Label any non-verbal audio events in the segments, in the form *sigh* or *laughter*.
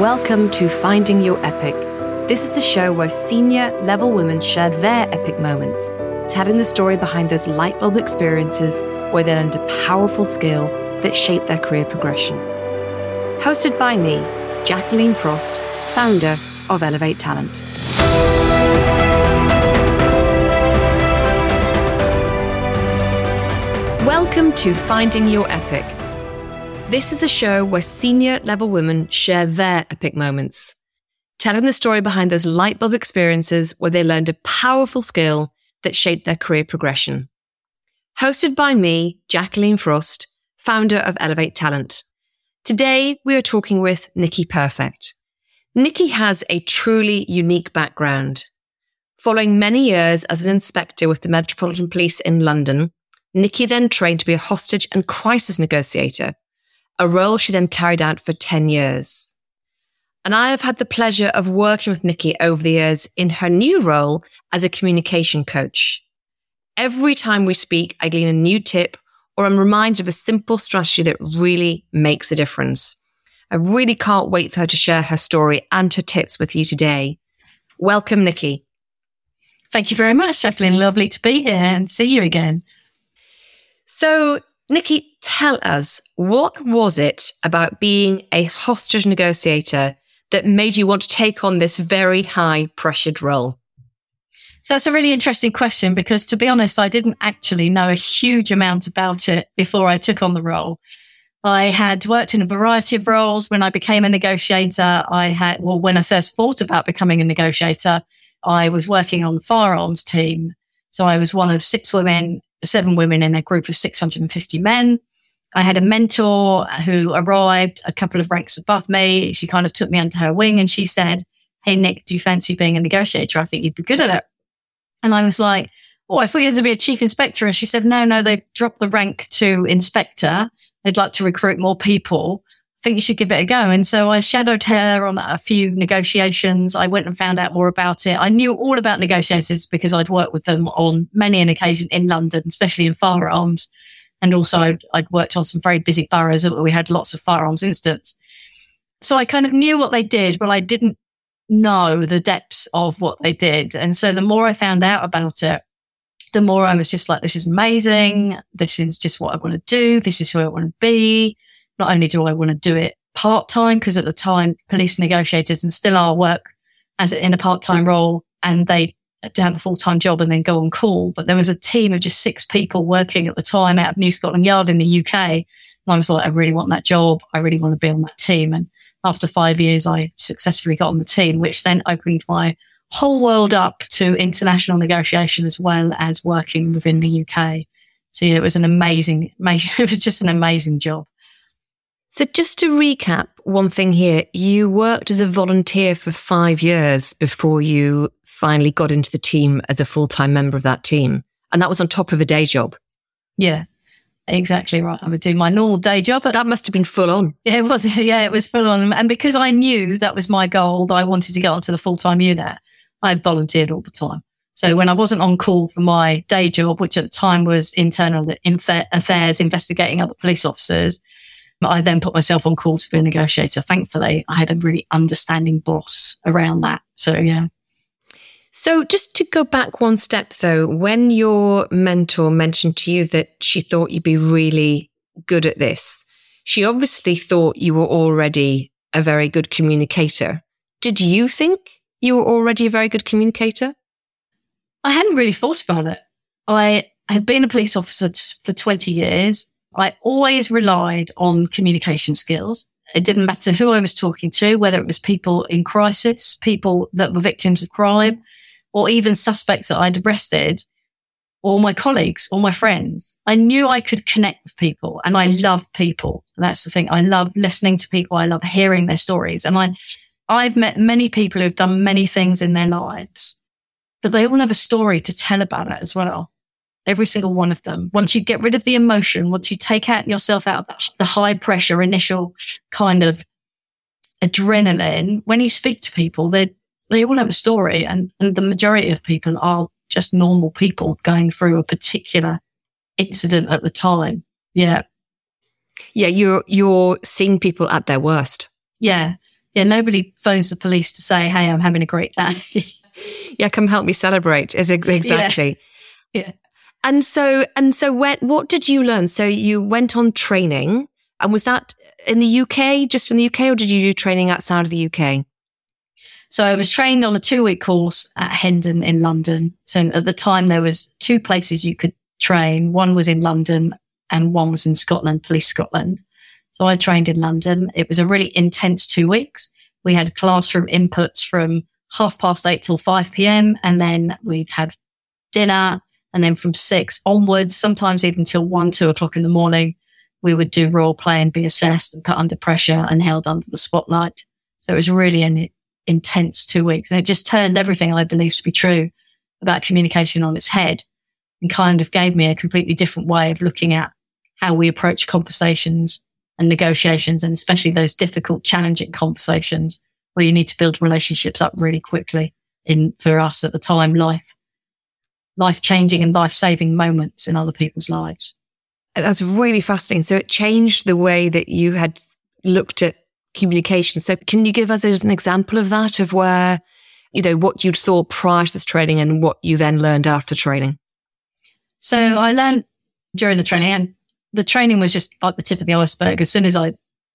Welcome to Finding Your Epic. This is a show where senior level women share their epic moments, telling the story behind those light bulb experiences where they learned a powerful skill that shaped their career progression. Hosted by me, Jacqueline Frost, founder of Elevate Talent. Welcome to Finding Your Epic. This is a show where senior level women share their epic moments, telling the story behind those light bulb experiences where they learned a powerful skill that shaped their career progression. Hosted by me, Jacqueline Frost, founder of Elevate Talent. Today, we are talking with Nicky Perfect. Nicky has a truly unique background. Following many years as an inspector with the Metropolitan Police in London, Nicky then trained to be a hostage and crisis negotiator, a role she then carried out for 10 years. And I have had the pleasure of working with Nicky over the years in her new role as a communication coach. Every time we speak, I glean a new tip or I'm reminded of a simple strategy that really makes a difference. I really can't wait for her to share her story and her tips with you today. Welcome, Nicky. Thank you very much, Jacqueline. Lovely to be here and see you again. So, Nicky, tell us what was it about being a hostage negotiator that made you want to take on this very high pressured role? So that's a really interesting question because to be honest, I didn't actually know a huge amount about it before I took on the role. I had worked in a variety of roles. When I became a negotiator, I had, well, when I first thought about becoming a negotiator, I was working on the firearms team. So I was one of six women seven women in a group of 650 men. I had a mentor who arrived a couple of ranks above me. She kind of took me under her wing and she said, Hey, Nick, do you fancy being a negotiator? I think you'd be good at it. And I was like, Oh, I thought you had to be a chief inspector. And she said, No, no, they've dropped the rank to inspector. They'd like to recruit more people think you should give it a go. And so I shadowed her on a few negotiations. I went and found out more about it. I knew all about negotiators because I'd worked with them on many an occasion in London, especially in firearms. And also I'd, I'd worked on some very busy boroughs where we had lots of firearms incidents. So I kind of knew what they did, but I didn't know the depths of what they did. And so the more I found out about it, the more I was just like, this is amazing. This is just what I want to do. This is who I want to be not only do I want to do it part time, because at the time, police negotiators and still are work as in a part time role and they have a full time job and then go on call. But there was a team of just six people working at the time out of New Scotland Yard in the UK. And I was like, I really want that job. I really want to be on that team. And after five years, I successfully got on the team, which then opened my whole world up to international negotiation as well as working within the UK. So yeah, it was an amazing, amazing, *laughs* it was just an amazing job. So, just to recap one thing here, you worked as a volunteer for five years before you finally got into the team as a full time member of that team. And that was on top of a day job. Yeah, exactly right. I would do my normal day job. But that must have been full on. Yeah, it was. *laughs* Yeah, it was full on. And because I knew that was my goal, that I wanted to get onto the full time unit, I volunteered all the time. So when I wasn't on call for my day job, which at the time was internal affairs, investigating other police officers, I then put myself on call to be a negotiator. Thankfully, I had a really understanding boss around that. So, yeah. So, just to go back one step though, when your mentor mentioned to you that she thought you'd be really good at this, she obviously thought you were already a very good communicator. Did you think you were already a very good communicator? I hadn't really thought about it. I had been a police officer t- for 20 years. I always relied on communication skills. It didn't matter who I was talking to, whether it was people in crisis, people that were victims of crime, or even suspects that I'd arrested, or my colleagues or my friends. I knew I could connect with people and I love people. And that's the thing. I love listening to people. I love hearing their stories. And I, I've met many people who've done many things in their lives, but they all have a story to tell about it as well every single one of them. Once you get rid of the emotion, once you take out yourself out of the high pressure initial kind of adrenaline, when you speak to people, they they all have a story, and, and the majority of people are just normal people going through a particular incident at the time. Yeah. Yeah, you're you're seeing people at their worst. Yeah. yeah, nobody phones the police to say, Hey, I'm having a great day. *laughs* yeah, come help me celebrate. Is *laughs* exactly. Yeah. yeah. And so, and so when, what did you learn? So you went on training and was that in the UK, just in the UK, or did you do training outside of the UK? So I was trained on a two week course at Hendon in London. So at the time there was two places you could train. One was in London and one was in Scotland, Police Scotland. So I trained in London. It was a really intense two weeks. We had classroom inputs from half past eight till 5 p.m. And then we'd had dinner. And then from six onwards, sometimes even till one, two o'clock in the morning, we would do role play and be assessed and put under pressure and held under the spotlight. So it was really an intense two weeks. And it just turned everything I believed to be true about communication on its head and kind of gave me a completely different way of looking at how we approach conversations and negotiations and especially those difficult, challenging conversations where you need to build relationships up really quickly in, for us at the time, life, life changing and life saving moments in other people's lives. That's really fascinating. So it changed the way that you had looked at communication. So can you give us an example of that, of where, you know, what you'd thought prior to this training and what you then learned after training? So I learned during the training and the training was just like the tip of the iceberg. As soon as I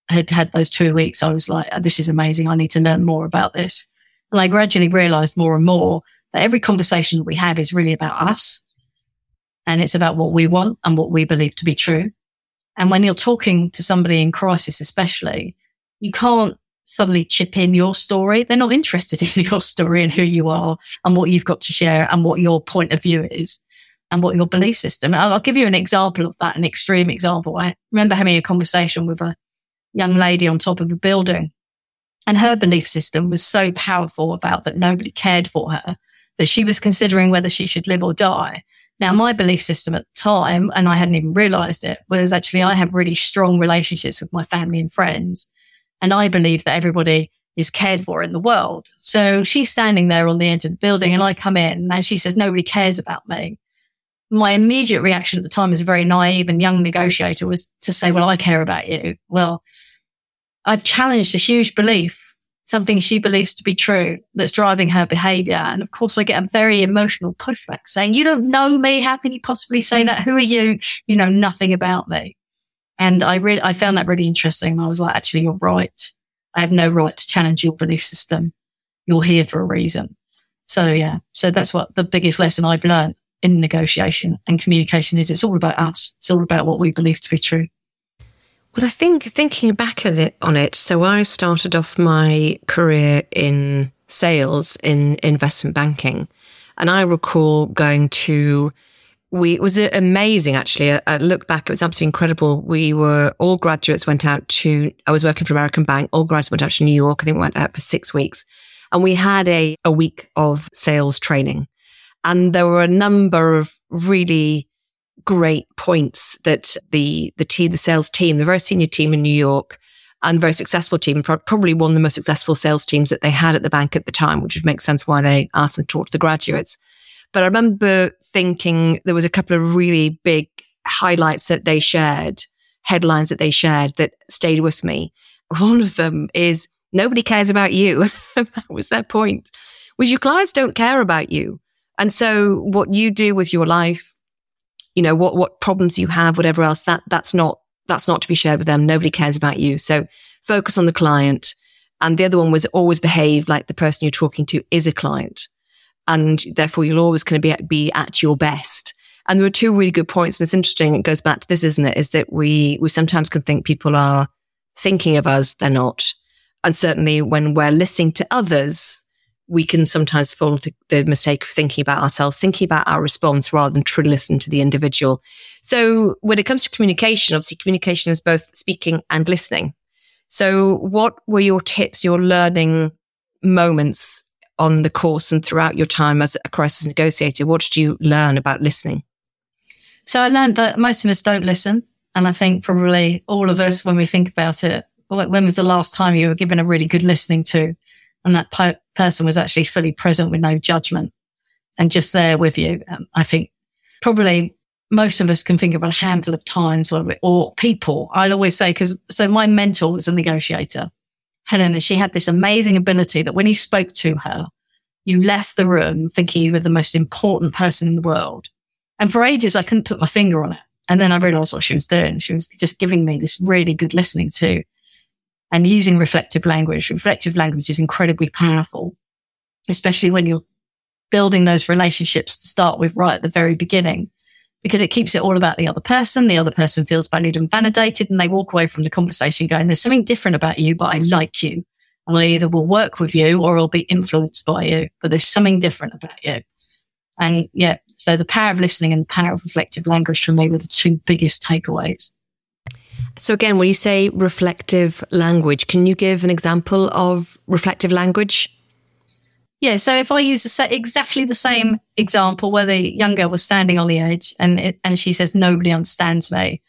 had had those two weeks, I was like, this is amazing. I need to learn more about this. And I gradually realized more and more every conversation that we have is really about us. And it's about what we want and what we believe to be true. And when you're talking to somebody in crisis, especially, you can't suddenly chip in your story. They're not interested *laughs* in your story and who you are and what you've got to share and what your point of view is and what your belief system. I'll, I'll give you an example of that, an extreme example. I remember having a conversation with a young lady on top of a building and her belief system was so powerful about that nobody cared for her that she was considering whether she should live or die. Now, my belief system at the time, and I hadn't even realized it, was actually I have really strong relationships with my family and friends. And I believe that everybody is cared for in the world. So she's standing there on the edge of the building and I come in and she says, nobody cares about me my immediate reaction at the time as a very naive and young negotiator was to say, well, I care about you. Well, I've challenged a huge belief, something she believes to be true that's driving her behavior. And of course, I get a very emotional pushback saying, you don't know me. How can you possibly say that? Who are you? You know nothing about me. And I really, I found that really interesting. I was like, actually, you're right. I have no right to challenge your belief system. You're here for a reason. So yeah, so that's what the biggest lesson I've learned in negotiation and communication is it's all about us. It's all about what we believe to be true. Well, I think thinking back at it on it, so I started off my career in sales in investment banking. And I recall going to, we, it was amazing actually. I, I look back, it was absolutely incredible. We were, all graduates went out to, I was working for American Bank, all graduates went out to New York. I think we went out for six weeks and we had a, a week of sales training. And there were a number of really great points that the, the team, the sales team, the very senior team in New York and very successful team, probably one of the most successful sales teams that they had at the bank at the time, which would make sense why they asked them to talk to the graduates. But I remember thinking there was a couple of really big highlights that they shared, headlines that they shared that stayed with me. One of them is nobody cares about you. *laughs* that was their point, was your clients don't care about you. And so what you do with your life, you know, what, what problems you have, whatever else, that, that's not, that's not to be shared with them. Nobody cares about you. So focus on the client. And the other one was always behave like the person you're talking to is a client. And therefore you'll always kind of be at, be at your best. And there were two really good points. And it's interesting. It goes back to this, isn't it? Is that we, we sometimes can think people are thinking of us. They're not. And certainly when we're listening to others, we can sometimes fall into the mistake of thinking about ourselves, thinking about our response rather than truly listen to the individual. So when it comes to communication, obviously communication is both speaking and listening. So what were your tips, your learning moments on the course and throughout your time as a crisis negotiator? What did you learn about listening? So I learned that most of us don't listen. And I think probably all of us, when we think about it, when was the last time you were given a really good listening to? and that po- person was actually fully present with no judgment and just there with you. Um, I think probably most of us can think of a handful of times where we, or people, I'll always say, cause so my mentor was a negotiator Helena, she had this amazing ability that when you spoke to her, you left the room thinking you were the most important person in the world. And for ages, I couldn't put my finger on it. And then I realized what she was doing. She was just giving me this really good listening to and using reflective language. Reflective language is incredibly powerful, especially when you're building those relationships to start with right at the very beginning, because it keeps it all about the other person. The other person feels valued and validated and they walk away from the conversation going, there's something different about you, but I like you. And I either will work with you or I'll be influenced by you, but there's something different about you. And yeah, so the power of listening and the power of reflective language for me were the two biggest takeaways. So again, when you say reflective language, can you give an example of reflective language? Yeah. So if I use exactly the same example where the young girl was standing on the edge and it, and she says, nobody understands me.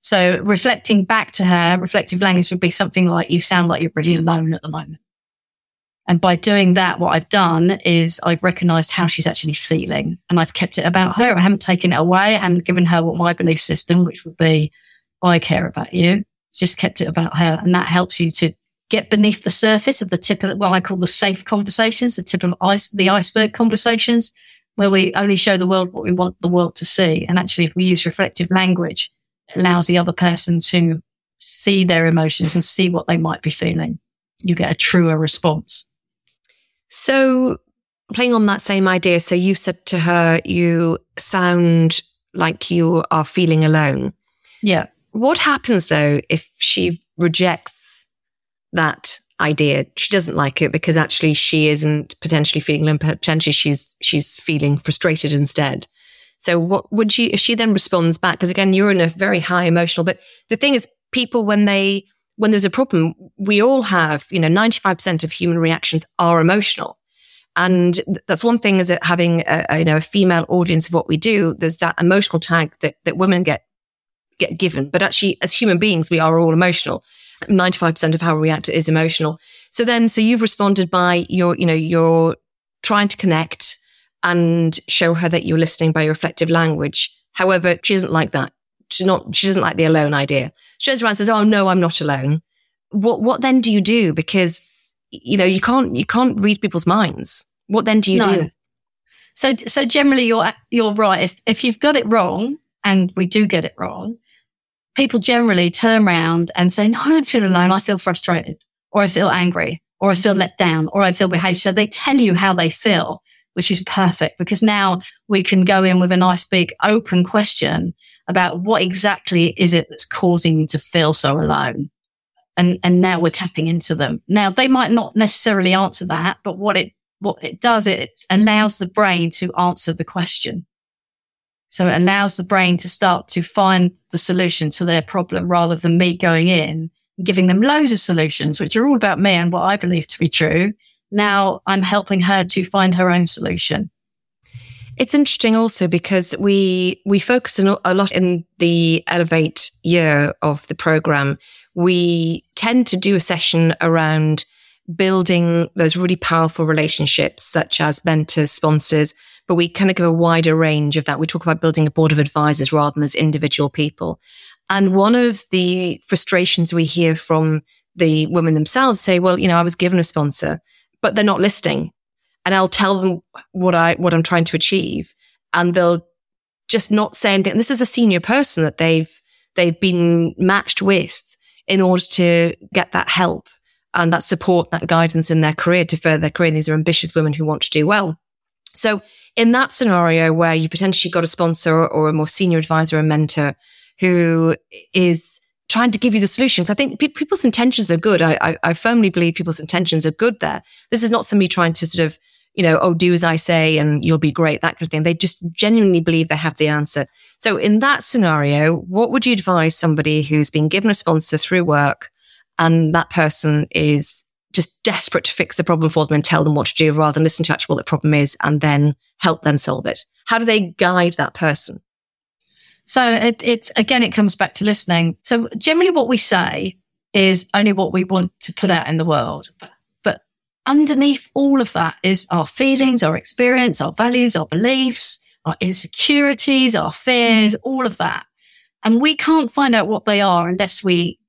So reflecting back to her, reflective language would be something like, you sound like you're really alone at the moment. And by doing that, what I've done is I've recognized how she's actually feeling and I've kept it about her. I haven't taken it away. I given her what my belief system, which would be, I care about you. Just kept it about her. And that helps you to get beneath the surface of the tip of what I call the safe conversations, the tip of ice, the iceberg conversations, where we only show the world what we want the world to see. And actually, if we use reflective language, it allows the other person to see their emotions and see what they might be feeling. You get a truer response. So, playing on that same idea, so you said to her, you sound like you are feeling alone. Yeah. What happens though if she rejects that idea. She doesn't like it because actually she isn't potentially feeling, potentially she's, she's feeling frustrated instead. So what would she, if she then responds back? Because again, you're in a very high emotional, but the thing is people, when they, when there's a problem, we all have, you know, 95% of human reactions are emotional. And that's one thing is that having a, a, you know, a female audience of what we do, there's that emotional tag that, that women get, get given. But actually, as human beings, we are all emotional. 95% of how we react is emotional. So then, so you've responded by your, you know, you're trying to connect and show her that you're listening by your reflective language. However, she doesn't like that. She's not, she doesn't like the alone idea. She turns around and says, Oh, no, I'm not alone. What, what then do you do? Because, you know, you can't, you can't read people's minds. What then do you no. do? So, so generally you're, you're right. If, if you've got it wrong and we do get it wrong, people generally turn around and say, no, I don't feel alone. I feel frustrated or I feel angry or I feel let down or I feel behaved. So they tell you how they feel, which is perfect because now we can go in with a nice big open question about what exactly is it that's causing you to feel so alone. And, and now we're tapping into them. Now they might not necessarily answer that, but what it, what it does, it allows the brain to answer the question. So it allows the brain to start to find the solution to their problem rather than me going in and giving them loads of solutions, which are all about me and what I believe to be true. Now I'm helping her to find her own solution. It's interesting also because we we focus a lot in the Elevate year of the program. We tend to do a session around building those really powerful relationships, such as mentors, sponsors, but we kind of give a wider range of that. We talk about building a board of advisors rather than as individual people. And one of the frustrations we hear from the women themselves say, well, you know, I was given a sponsor, but they're not listening. And I'll tell them what I, what I'm trying to achieve. And they'll just not say anything. And this is a senior person that they've, they've been matched with in order to get that help and that support, that guidance in their career to further their career. These are ambitious women who want to do well. So in that scenario where you potentially got a sponsor or a more senior advisor or mentor who is trying to give you the solutions, I think pe- people's intentions are good. I, I, I, firmly believe people's intentions are good there. This is not somebody trying to sort of, you know, oh, do as I say and you'll be great, that kind of thing. They just genuinely believe they have the answer. So in that scenario, what would you advise somebody who's been given a sponsor through work and that person is just desperate to fix the problem for them and tell them what to do rather than listen to actually what the problem is and then help them solve it? How do they guide that person? So it, it's again, it comes back to listening. So generally what we say is only what we want to put out in the world. But, underneath all of that is our feelings, our experience, our values, our beliefs, our insecurities, our fears, all of that. And we can't find out what they are unless we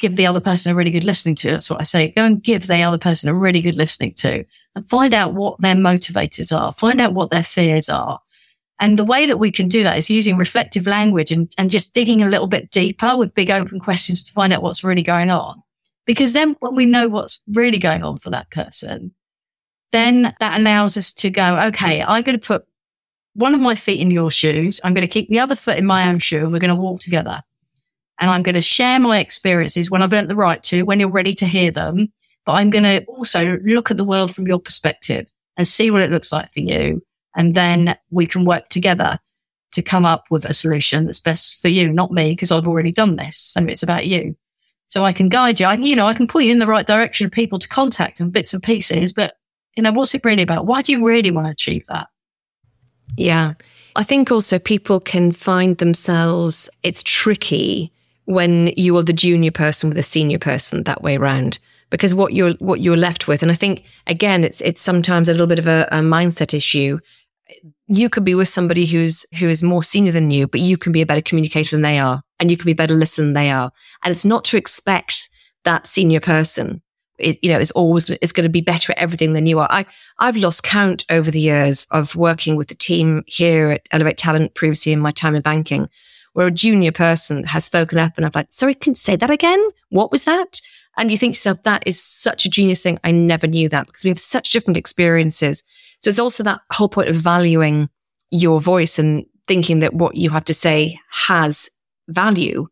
give the other person a really good listening to. That's what I say. Go and give the other person a really good listening to and find out what their motivators are. Find out what their fears are. And the way that we can do that is using reflective language and, and just digging a little bit deeper with big open questions to find out what's really going on. Because then when we know what's really going on for that person, then that allows us to go, okay, I'm going to put one of my feet in your shoes. I'm going to keep the other foot in my own shoe and we're going to walk together. And I'm going to share my experiences when I've earned the right to, when you're ready to hear them. But I'm going to also look at the world from your perspective and see what it looks like for you. And then we can work together to come up with a solution that's best for you, not me, because I've already done this. So it's about you. So I can guide you. I, you know, I can point you in the right direction of people to contact and bits and pieces, but you know, what's it really about? Why do you really want to achieve that? Yeah. I think also people can find themselves, it's tricky when you are the junior person with a senior person that way around. Because what you're what you're left with and i think again it's it's sometimes a little bit of a, a, mindset issue. You could be with somebody who's who is more senior than you but you can be a better communicator than they are and you can be a better listener than they are. And it's not to expect that senior person it, you know, is always is going to be better at everything than you are. I I've lost count over the years of working with the team here at Elevate Talent previously in my time in banking, where a junior person has spoken up and I'm like, sorry, can you say that again? What was that? And you think to yourself, that is such a genius thing. I never knew that because we have such different experiences. So it's also that whole point of valuing your voice and thinking that what you have to say has value.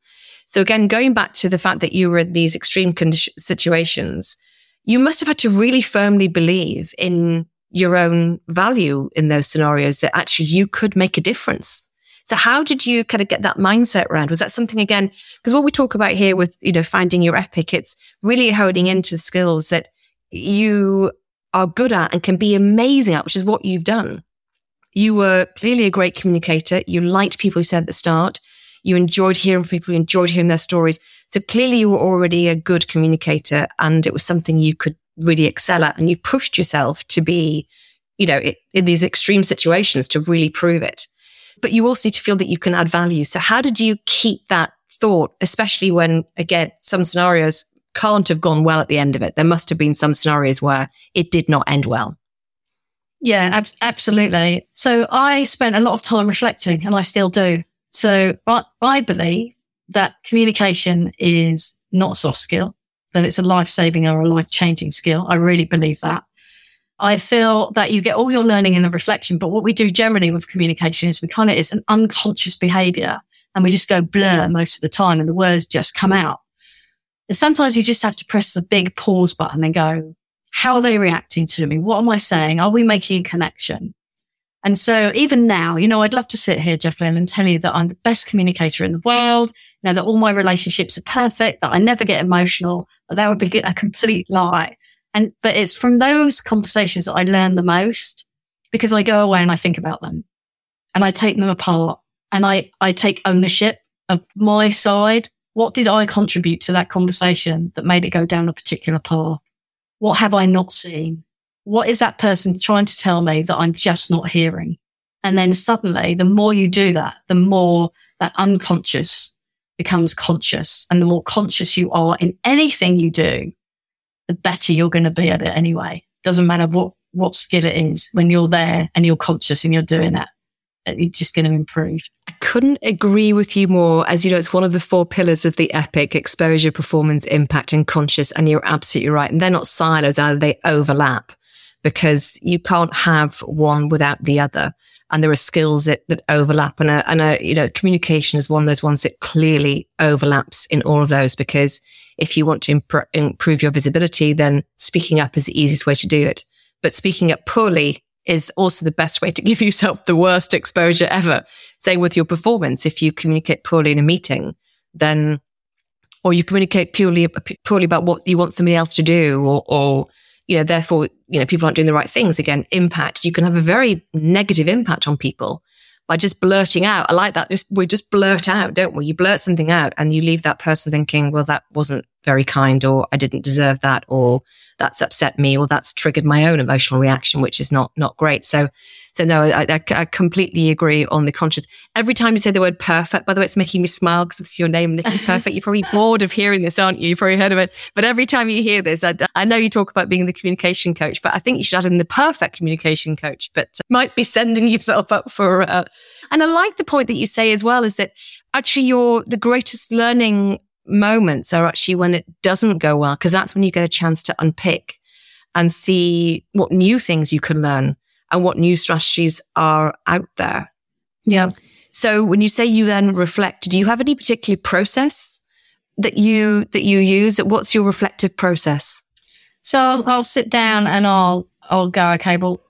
So again, going back to the fact that you were in these extreme situations, you must have had to really firmly believe in your own value in those scenarios that actually you could make a difference. So how did you kind of get that mindset around? Was that something again? Because what we talk about here with, you know, finding your epic, it's really honing into skills that you are good at and can be amazing at, which is what you've done. You were clearly a great communicator. You liked people who said at the start. You enjoyed hearing from people, you enjoyed hearing their stories. So clearly you were already a good communicator and it was something you could really excel at. And you pushed yourself to be, you know, in these extreme situations to really prove it. But you also need to feel that you can add value. So how did you keep that thought, especially when, again, some scenarios can't have gone well at the end of it? There must have been some scenarios where it did not end well. Yeah, ab- absolutely. So I spent a lot of time reflecting and I still do. So I, I believe that communication is not a soft skill, that it's a life saving or a life changing skill. I really believe that. I feel that you get all your learning in the reflection, but what we do generally with communication is we kind of, it's an unconscious behavior and we just go blur most of the time and the words just come out. And sometimes you just have to press the big pause button and go, how are they reacting to me? What am I saying? Are we making a connection? And so even now, you know, I'd love to sit here, Jacqueline, and tell you that I'm the best communicator in the world, you know, that all my relationships are perfect, that I never get emotional, but that would be a complete lie. And, but it's from those conversations that I learn the most because I go away and I think about them and I take them apart and I, I take ownership of my side. What did I contribute to that conversation that made it go down a particular path? What have I not seen? what is that person trying to tell me that I'm just not hearing? And then suddenly, the more you do that, the more that unconscious becomes conscious. And the more conscious you are in anything you do, the better you're going to be at it anyway. Doesn't matter what, what skill it is when you're there and you're conscious and you're doing it. It's just going to improve. I couldn't agree with you more. As you know, it's one of the four pillars of the epic exposure, performance, impact, and conscious. And you're absolutely right. And they're not silos, either. They overlap because you can't have one without the other. And there are skills that, that overlap and a, and a, you know, communication is one of those ones that clearly overlaps in all of those because if you want to imp- improve your visibility, then speaking up is the easiest way to do it. But speaking up poorly is also the best way to *laughs* give yourself the worst exposure ever. Same with your performance. If you communicate poorly in a meeting, then, or you communicate purely, poorly about what you want somebody else to do or, or you know, therefore, you know, people aren't doing the right things. Again, impact. You can have a very negative impact on people by just blurting out. I like that. Just, we just blurt out, don't we? You blurt something out and you leave that person thinking, well, that wasn't very kind or I didn't deserve that or that's upset me or that's triggered my own emotional reaction, which is not, not great. So, So no, I, I, I, completely agree on the conscious. Every time you say the word perfect, by the way, it's making me smile because it's your name, Nicky *laughs* Perfect. You're probably bored of hearing this, aren't you? You've probably heard of it. But every time you hear this, I, I know you talk about being the communication coach, but I think you should add in the perfect communication coach, but uh, might be sending yourself up for, uh, and I like the point that you say as well is that actually your, the greatest learning moments are actually when it doesn't go well, because that's when you get a chance to unpick and see what new things you can learn and what new strategies are out there. Yeah. So when you say you then reflect, do you have any particular process that you that you use? What's your reflective process? So I'll, I'll sit down and I'll I'll go, okay, well,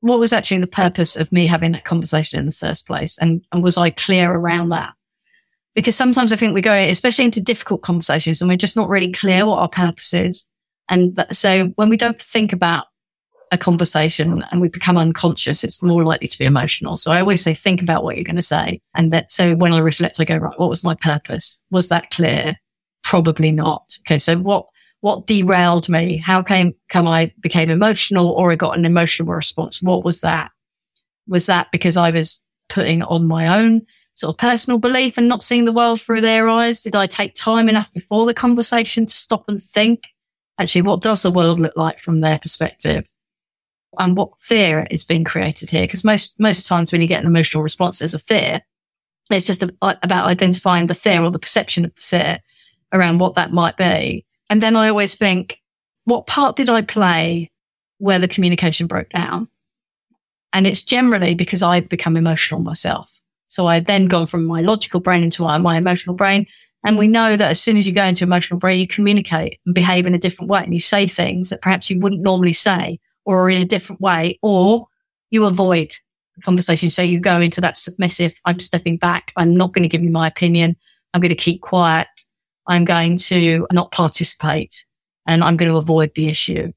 what was actually the purpose of me having that conversation in the first place? And, and was I clear around that? Because sometimes I think we go, especially into difficult conversations, and we're just not really clear what our purpose is. And so when we don't think about a conversation and we become unconscious, it's more likely to be emotional. So I always say, think about what you're going to say. And that, so when I reflect, I go, right, what was my purpose? Was that clear? Probably not. Okay. So what, what derailed me? How came, come I became emotional or I got an emotional response? What was that? Was that because I was putting on my own sort of personal belief and not seeing the world through their eyes? Did I take time enough before the conversation to stop and think? Actually, what does the world look like from their perspective? And what fear is being created here. Because most, most times when you get an emotional response, there's a fear. It's just a, about identifying the fear or the perception of the fear around what that might be. And then I always think, what part did I play where the communication broke down? And it's generally because I've become emotional myself. So I've then gone from my logical brain into my emotional brain. And we know that as soon as you go into emotional brain, you communicate and behave in a different way and you say things that perhaps you wouldn't normally say or in a different way, or you avoid the conversation. So you go into that submissive, I'm stepping back. I'm not going to give you my opinion. I'm going to keep quiet. I'm going to not participate and I'm going to avoid the issue.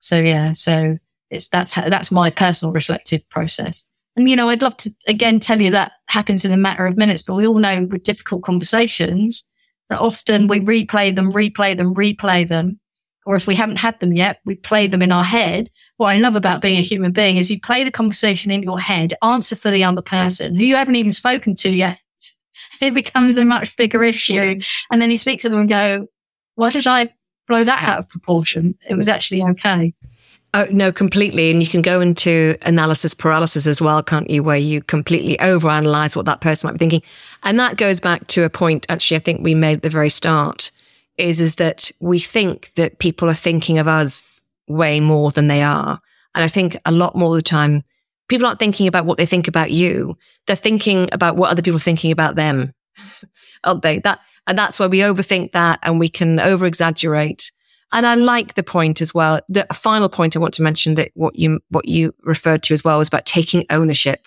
So yeah, so it's, that's, that's my personal reflective process. And, you know, I'd love to again tell you that happens in a matter of minutes, but we all know with difficult conversations that often we replay them, replay them, replay them or if we haven't had them yet, we play them in our head. What I love about being a human being is you play the conversation in your head, answer for the other person who you haven't even spoken to yet. *laughs* It becomes a much bigger issue. And then you speak to them and go, why did I blow that out of proportion? It was actually okay. Oh, no, completely. And you can go into analysis paralysis as well, can't you? Where you completely overanalyze what that person might be thinking. And that goes back to a point, actually, I think we made at the very start is, is that we think that people are thinking of us way more than they are. And I think a lot more of the time, people aren't thinking about what they think about you. They're thinking about what other people are thinking about them. *laughs* aren't they? That, and that's where we overthink that and we can over exaggerate. And I like the point as well. The final point I want to mention that what you, what you referred to as well was about taking ownership.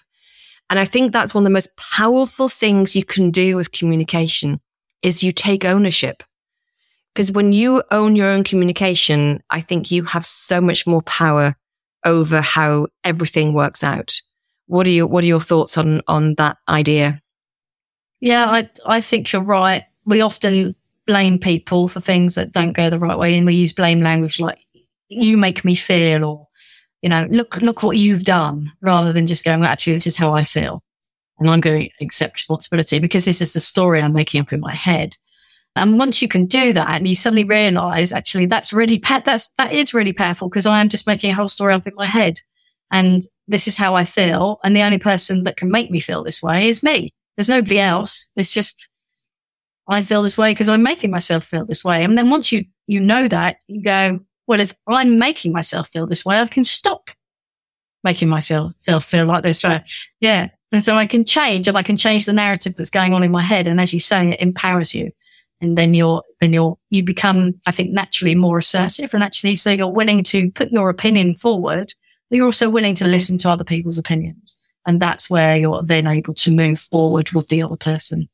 And I think that's one of the most powerful things you can do with communication is you take ownership. Because when you own your own communication, I think you have so much more power over how everything works out. What are your What are your thoughts on on that idea? Yeah, I I think you're right. We often blame people for things that don't go the right way, and we use blame language like "you make me feel" or you know, look look what you've done, rather than just going, actually, this is how I feel, and I'm going to accept responsibility because this is the story I'm making up in my head. And once you can do that and you suddenly realize actually that's really, pa- that's, that is really powerful because I am just making a whole story up in my head. And this is how I feel. And the only person that can make me feel this way is me. There's nobody else. It's just, I feel this way because I'm making myself feel this way. And then once you, you know that you go, well, if I'm making myself feel this way, I can stop making myself feel like this. Right? Yeah. And so I can change and I can change the narrative that's going on in my head. And as you say, it empowers you and then you're then you're you become i think naturally more assertive and actually so you're willing to put your opinion forward but you're also willing to listen to other people's opinions. And that's where you're then able to move forward with the other person.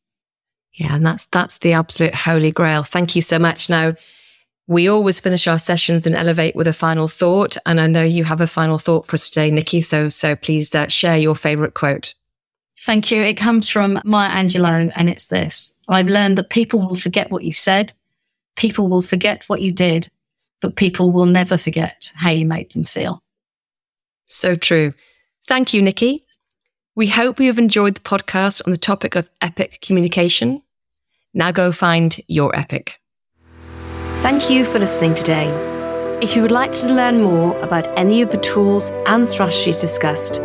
Yeah and that's that's the absolute holy grail. Thank you so much. Now we always finish our sessions and elevate with a final thought and i know you have a final thought for us today nicky so so please uh, share your favorite quote. Thank you. It comes from Maya Angelou and it's this. I've learned that people will forget what you said. People will forget what you did, but people will never forget how you made them feel. So true. Thank you, Nicky. We hope you have enjoyed the podcast on the topic of epic communication. Now go find your epic. Thank you for listening today. If you would like to learn more about any of the tools and strategies discussed,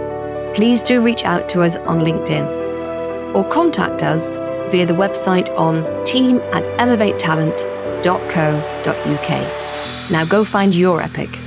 please do reach out to us on LinkedIn or contact us via the website on team at elevatetalent.co.uk. Now go find your epic.